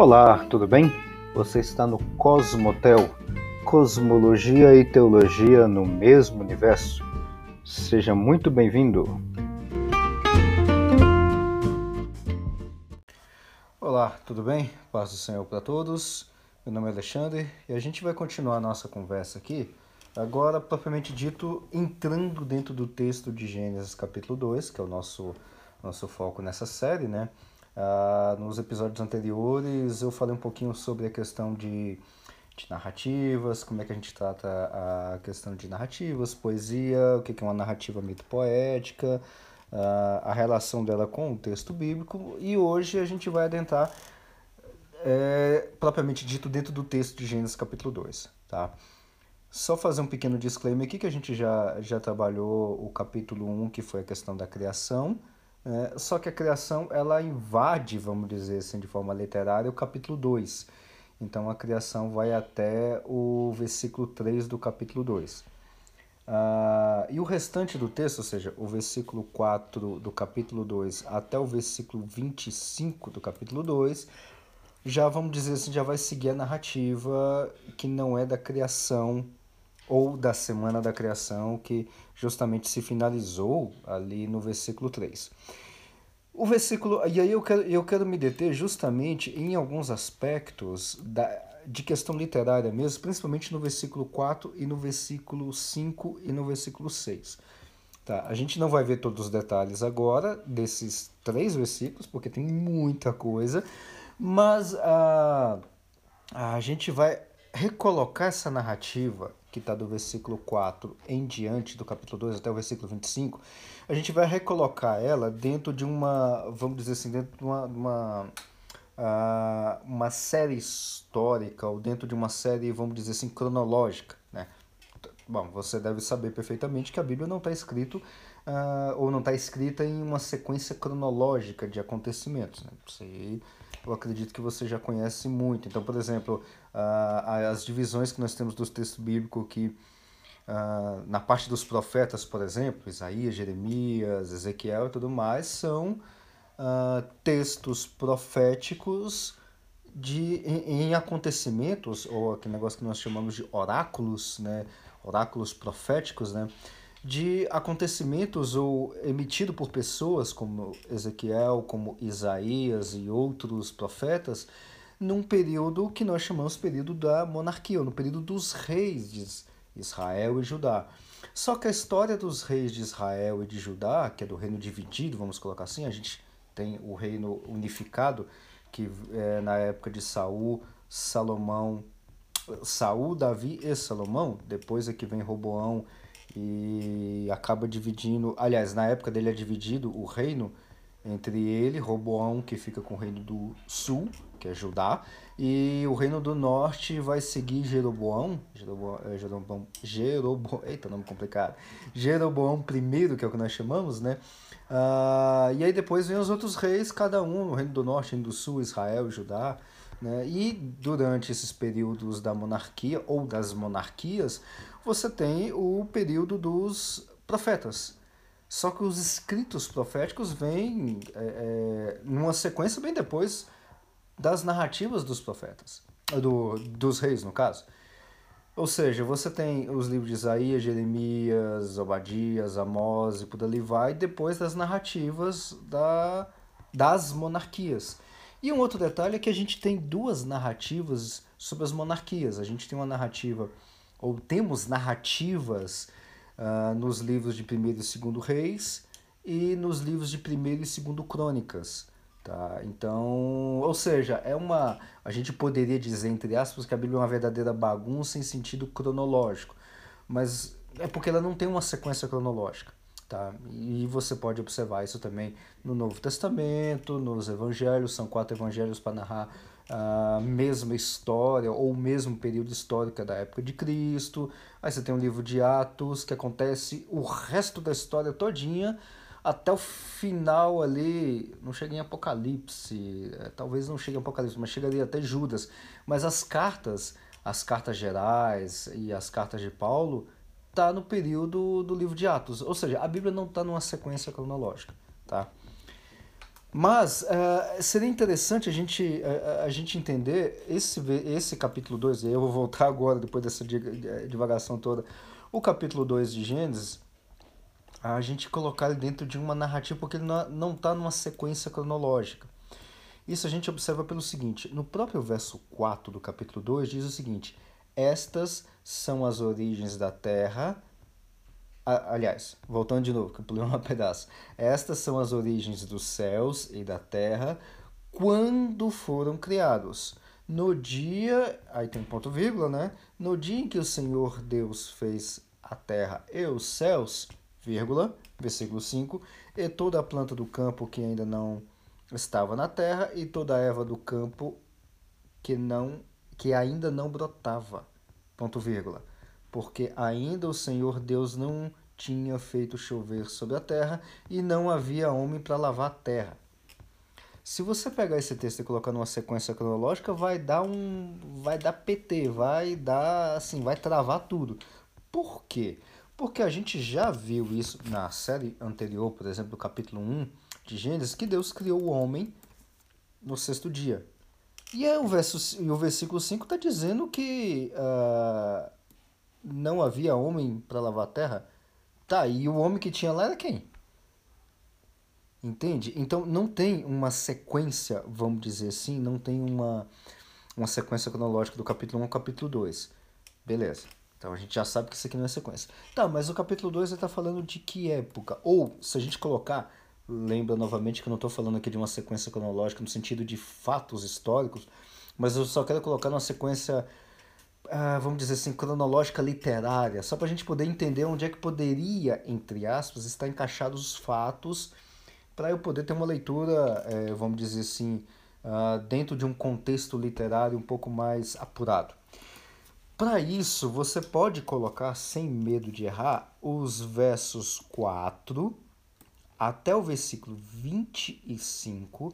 Olá, tudo bem? Você está no Cosmotel, Cosmologia e Teologia no mesmo universo. Seja muito bem-vindo. Olá, tudo bem? Paz do Senhor para todos. Meu nome é Alexandre e a gente vai continuar a nossa conversa aqui, agora propriamente dito, entrando dentro do texto de Gênesis capítulo 2, que é o nosso, nosso foco nessa série, né? Ah, nos episódios anteriores eu falei um pouquinho sobre a questão de, de, narrativas, como é que a gente trata a questão de narrativas, poesia, o que é uma narrativa mito poética, ah, a relação dela com o texto bíblico, e hoje a gente vai adentrar é, propriamente dito dentro do texto de Gênesis capítulo 2. Tá? Só fazer um pequeno disclaimer aqui que a gente já, já trabalhou o capítulo 1, que foi a questão da criação, é, só que a criação ela invade, vamos dizer assim, de forma literária, o capítulo 2. Então a criação vai até o versículo 3 do capítulo 2. Ah, e o restante do texto, ou seja, o versículo 4 do capítulo 2 até o versículo 25 do capítulo 2, já vamos dizer assim, já vai seguir a narrativa que não é da criação ou da semana da criação, que justamente se finalizou ali no versículo 3. O versículo, e aí eu quero, eu quero me deter justamente em alguns aspectos da, de questão literária mesmo, principalmente no versículo 4 e no versículo 5 e no versículo 6. Tá, a gente não vai ver todos os detalhes agora desses três versículos, porque tem muita coisa, mas a, a gente vai recolocar essa narrativa que está do versículo 4 em diante, do capítulo 2 até o versículo 25, a gente vai recolocar ela dentro de uma, vamos dizer assim, dentro de uma, uma, uh, uma série histórica, ou dentro de uma série, vamos dizer assim, cronológica. Né? Bom, você deve saber perfeitamente que a Bíblia não está escrito uh, ou não está escrita em uma sequência cronológica de acontecimentos. Né? Você eu acredito que você já conhece muito. Então, por exemplo, uh, as divisões que nós temos dos textos bíblicos que uh, na parte dos profetas, por exemplo, Isaías, Jeremias, Ezequiel e tudo mais, são uh, textos proféticos de, em, em, acontecimentos, ou aquele negócio que nós chamamos de oráculos, né? oráculos proféticos, né? De acontecimentos ou emitido por pessoas como Ezequiel, como Isaías e outros profetas, num período que nós chamamos período da monarquia, ou no período dos reis de Israel e Judá. Só que a história dos reis de Israel e de Judá, que é do reino dividido, vamos colocar assim, a gente tem o reino unificado, que é na época de Saul, Salomão, Saul, Davi e Salomão, depois é que vem Roboão e acaba dividindo. Aliás, na época dele é dividido o reino entre ele, Roboão, que fica com o reino do sul, que é Judá, e o reino do norte vai seguir Jeroboão, Jeroboão, é, Jeroboão, Jeroboão eita, nome complicado, Jeroboão I, que é o que nós chamamos, né? Uh, e aí depois vem os outros reis, cada um, o reino do norte, reino do sul, Israel Judá, né? E durante esses períodos da monarquia ou das monarquias, você tem o período dos profetas. Só que os escritos proféticos vêm é, é, numa sequência bem depois das narrativas dos profetas, do, dos reis, no caso. Ou seja, você tem os livros de Isaías, Jeremias, Obadias, Amós e por ali vai, depois das narrativas da, das monarquias. E um outro detalhe é que a gente tem duas narrativas sobre as monarquias. A gente tem uma narrativa ou temos narrativas uh, nos livros de 1 e 2 Reis e nos livros de 1 e 2 Crônicas. Tá? Então, ou seja, é uma. A gente poderia dizer, entre aspas, que a Bíblia é uma verdadeira bagunça em sentido cronológico, mas é porque ela não tem uma sequência cronológica. Tá? E você pode observar isso também no Novo Testamento, nos Evangelhos, são quatro evangelhos para narrar a mesma história ou o mesmo período histórico da época de Cristo. Aí você tem o livro de Atos, que acontece o resto da história todinha até o final ali, não chega em Apocalipse, é, talvez não chegue em Apocalipse, mas chegaria até Judas. Mas as cartas, as cartas gerais e as cartas de Paulo, tá no período do livro de Atos. Ou seja, a Bíblia não está numa sequência cronológica, tá? Mas uh, seria interessante a gente, uh, a gente entender esse, esse capítulo 2, e eu vou voltar agora, depois dessa divagação toda, o capítulo 2 de Gênesis, a gente colocar ele dentro de uma narrativa, porque ele não está numa sequência cronológica. Isso a gente observa pelo seguinte: no próprio verso 4 do capítulo 2 diz o seguinte: Estas são as origens da terra. Aliás, voltando de novo, que eu pulei um pedaço. Estas são as origens dos céus e da terra quando foram criados. No dia, aí tem ponto vírgula, né? No dia em que o Senhor Deus fez a terra e os céus, vírgula, versículo 5, e toda a planta do campo que ainda não estava na terra e toda a erva do campo que não que ainda não brotava. Ponto vírgula. Porque ainda o Senhor Deus não tinha feito chover sobre a terra e não havia homem para lavar a terra. Se você pegar esse texto e colocar numa sequência cronológica, vai dar um vai dar PT, vai dar assim, vai travar tudo. Por quê? Porque a gente já viu isso na série anterior, por exemplo, do capítulo 1 de Gênesis, que Deus criou o homem no sexto dia. E, é o, verso, e o versículo 5 está dizendo que uh, não havia homem para lavar a terra. Tá, e o homem que tinha lá era quem? Entende? Então não tem uma sequência, vamos dizer assim, não tem uma, uma sequência cronológica do capítulo 1 ao capítulo 2. Beleza. Então a gente já sabe que isso aqui não é sequência. Tá, mas o capítulo 2 está falando de que época? Ou, se a gente colocar, lembra novamente que eu não estou falando aqui de uma sequência cronológica no sentido de fatos históricos, mas eu só quero colocar uma sequência, ah, vamos dizer assim, cronológica literária, só para a gente poder entender onde é que poderia, entre aspas, estar encaixados os fatos, para eu poder ter uma leitura, eh, vamos dizer assim, ah, dentro de um contexto literário um pouco mais apurado. Para isso, você pode colocar, sem medo de errar, os versos 4 até o versículo 25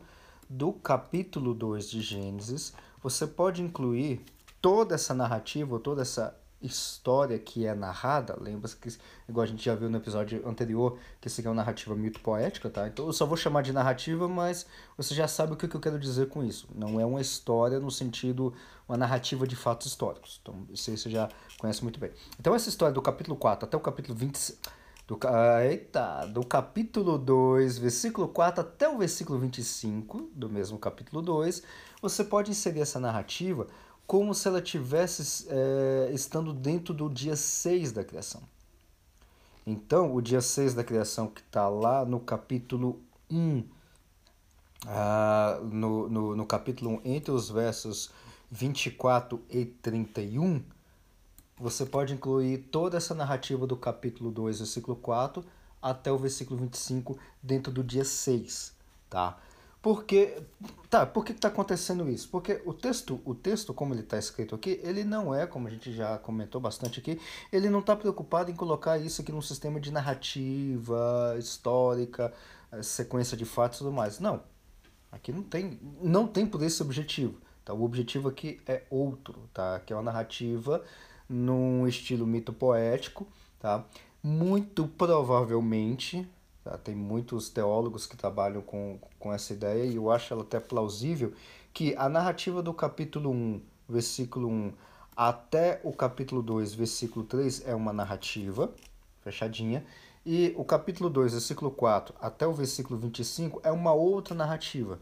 do capítulo 2 de Gênesis. Você pode incluir toda essa narrativa, toda essa história que é narrada, lembra-se que, igual a gente já viu no episódio anterior, que isso aqui é uma narrativa mito poética, tá? Então eu só vou chamar de narrativa, mas você já sabe o que eu quero dizer com isso. Não é uma história no sentido, uma narrativa de fatos históricos. Então isso aí você já conhece muito bem. Então essa história do capítulo 4 até o capítulo 20, do, eita, do capítulo 2, versículo 4 até o versículo 25 do mesmo capítulo 2, você pode inserir essa narrativa como se ela tivesse é, estando dentro do dia 6 da criação. Então, o dia 6 da criação, que está lá no capítulo 1, ah, no, no, no capítulo 1, entre os versos 24 e 31, você pode incluir toda essa narrativa do capítulo 2, versículo 4, até o versículo 25, dentro do dia 6, tá? Porque tá, por que está acontecendo isso? Porque o texto, o texto como ele está escrito aqui, ele não é, como a gente já comentou bastante aqui, ele não está preocupado em colocar isso aqui num sistema de narrativa histórica, eh, sequência de fatos e tudo mais. Não, aqui não tem, não tem por esse objetivo. Tá? O objetivo aqui é outro, tá? Que é uma narrativa num estilo mito poético, tá? Muito provavelmente Tá? Tem muitos teólogos que trabalham com, com essa ideia e eu acho ela até plausível que a narrativa do capítulo 1, versículo 1 até o capítulo 2, versículo 3 é uma narrativa fechadinha e o capítulo 2, versículo 4 até o versículo 25 é uma outra narrativa.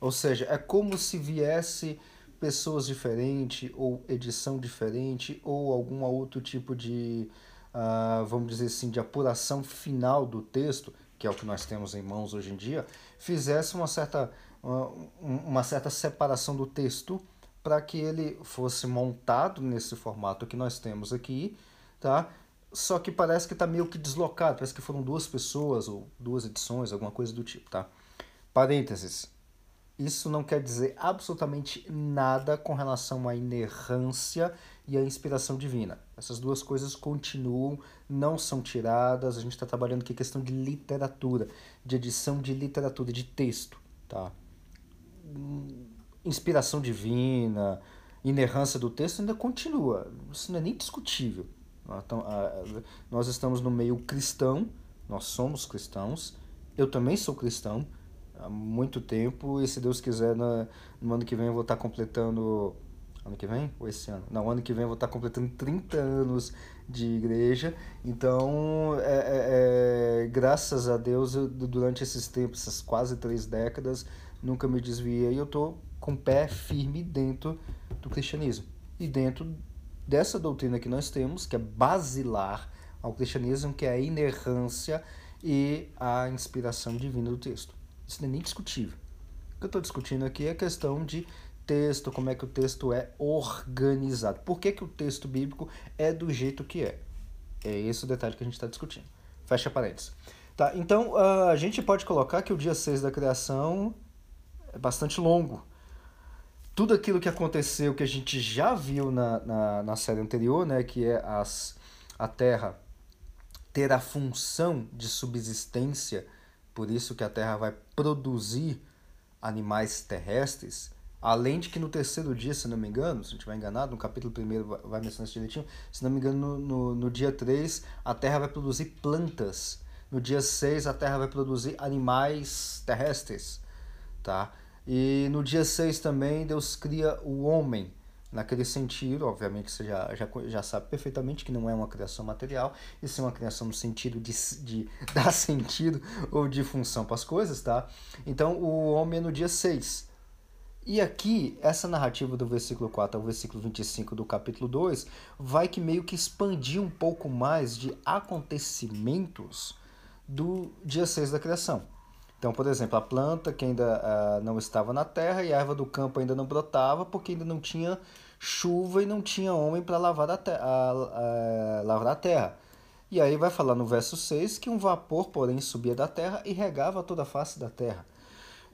Ou seja, é como se viesse pessoas diferentes ou edição diferente ou algum outro tipo de uh, vamos dizer assim, de apuração final do texto, que é o que nós temos em mãos hoje em dia, fizesse uma certa, uh, uma certa separação do texto para que ele fosse montado nesse formato que nós temos aqui, tá? Só que parece que está meio que deslocado, parece que foram duas pessoas ou duas edições, alguma coisa do tipo, tá? Parênteses. Isso não quer dizer absolutamente nada com relação à inerrância e à inspiração divina. Essas duas coisas continuam, não são tiradas. A gente está trabalhando aqui questão de literatura, de edição de literatura, de texto, tá? Inspiração divina, inerrância do texto ainda continua. Isso não é nem discutível. Nós estamos no meio cristão, nós somos cristãos, eu também sou cristão, há muito tempo e se Deus quiser no ano que vem eu vou estar completando ano que vem ou esse ano? Não, ano que vem eu vou estar completando 30 anos de igreja. Então, é, é, é, graças a Deus, eu, durante esses tempos, essas quase três décadas, nunca me desviei e eu estou com o pé firme dentro do cristianismo. E dentro dessa doutrina que nós temos, que é basilar ao cristianismo, que é a inerrância e a inspiração divina do texto. Isso não é nem discutível. O que eu estou discutindo aqui é a questão de texto, como é que o texto é organizado. Por que, que o texto bíblico é do jeito que é? É esse o detalhe que a gente está discutindo. Fecha parênteses. Tá, então uh, a gente pode colocar que o dia 6 da criação é bastante longo. Tudo aquilo que aconteceu, que a gente já viu na, na, na série anterior, né, que é as, a Terra ter a função de subsistência, por isso que a Terra vai produzir animais terrestres, Além de que no terceiro dia, se não me engano, se não estiver enganado, no capítulo 1 vai mencionar isso direitinho, se não me engano, no, no, no dia 3 a terra vai produzir plantas. No dia 6 a terra vai produzir animais terrestres. Tá? E no dia 6 também Deus cria o homem. Naquele sentido, obviamente você já, já, já sabe perfeitamente que não é uma criação material, isso é uma criação no sentido de, de dar sentido ou de função para as coisas, tá? Então o homem é no dia 6. E aqui, essa narrativa do versículo 4 ao versículo 25 do capítulo 2 vai que meio que expandir um pouco mais de acontecimentos do dia 6 da criação. Então, por exemplo, a planta que ainda uh, não estava na terra e a erva do campo ainda não brotava porque ainda não tinha chuva e não tinha homem para lavar a, a, terra. E aí vai falar no verso 6 que um vapor, porém, subia da terra e regava toda a face da terra.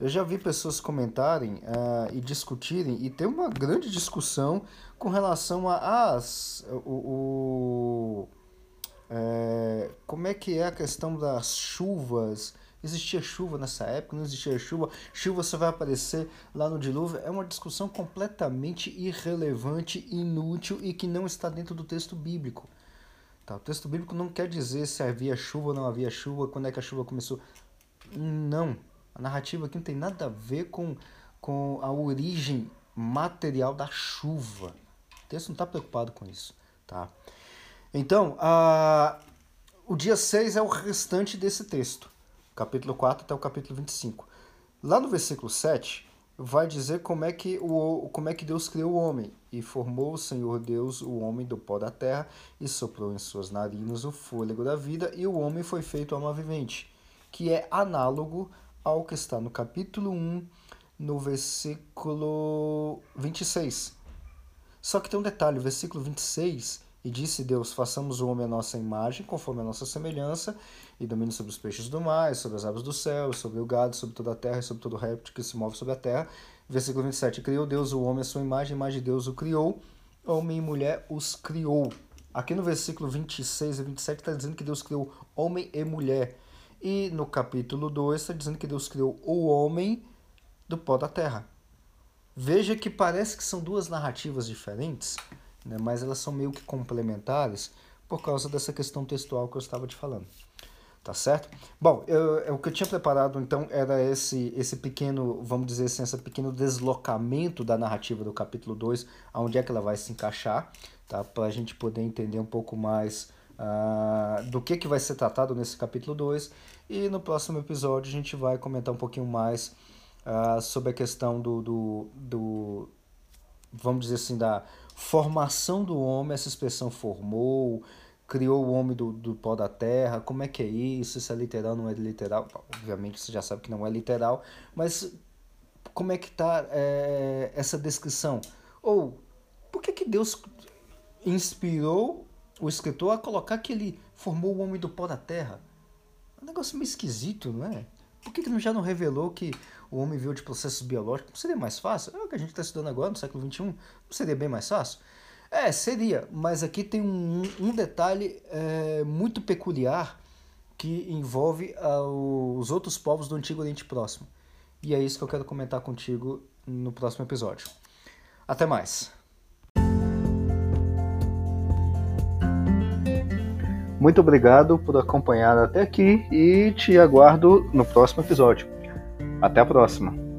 Eu já vi pessoas comentarem uh, e discutirem, e ter uma grande discussão com relação a as, o, o é, como é que é a questão das chuvas. Existia chuva nessa época? Não existia chuva? Chuva só vai aparecer lá no dilúvio? É uma discussão completamente irrelevante, inútil e que não está dentro do texto bíblico. Tá? O texto bíblico não quer dizer se havia chuva ou não havia chuva, quando é que a chuva começou. Não. A narrativa aqui não tem nada a ver com, com a origem material da chuva. O texto não está preocupado com isso. Tá? Então, a, o dia 6 é o restante desse texto, capítulo 4 até o capítulo 25. Lá no versículo 7, vai dizer como é que, o, como é que Deus criou o homem. E formou o Senhor Deus o homem do pó da terra, e soprou em suas narinas o fôlego da vida, e o homem foi feito alma vivente, que é análogo ao que está no capítulo 1, no versículo 26. Só que tem um detalhe, versículo 26, e disse Deus, façamos o homem a nossa imagem, conforme a nossa semelhança, e domine sobre os peixes do mar, sobre as aves do céu, sobre o gado, sobre toda a terra, e sobre todo réptil que se move sobre a terra. Versículo 27, criou Deus o homem a sua imagem, a imagem de Deus o criou, homem e mulher os criou. Aqui no versículo 26 e 27 está dizendo que Deus criou homem e mulher. E no capítulo 2 está dizendo que Deus criou o homem do pó da terra. Veja que parece que são duas narrativas diferentes, né, mas elas são meio que complementares por causa dessa questão textual que eu estava te falando. Tá certo? Bom, eu, eu, o que eu tinha preparado então era esse, esse pequeno, vamos dizer assim, esse pequeno deslocamento da narrativa do capítulo 2, aonde é que ela vai se encaixar, tá? para a gente poder entender um pouco mais uh, do que, que vai ser tratado nesse capítulo 2. E no próximo episódio a gente vai comentar um pouquinho mais uh, sobre a questão do, do, do, vamos dizer assim, da formação do homem, essa expressão formou, criou o homem do, do pó da terra, como é que é isso, se é literal ou não é literal, obviamente você já sabe que não é literal, mas como é que está é, essa descrição? Ou por que, que Deus inspirou o escritor a colocar que ele formou o homem do pó da terra. Um negócio meio esquisito, não é? Por que, que já não revelou que o homem veio de processos biológicos? Não seria mais fácil? É o que a gente está estudando agora, no século XXI. Não seria bem mais fácil? É, seria, mas aqui tem um, um detalhe é, muito peculiar que envolve uh, os outros povos do Antigo Oriente Próximo. E é isso que eu quero comentar contigo no próximo episódio. Até mais! Muito obrigado por acompanhar até aqui e te aguardo no próximo episódio. Até a próxima!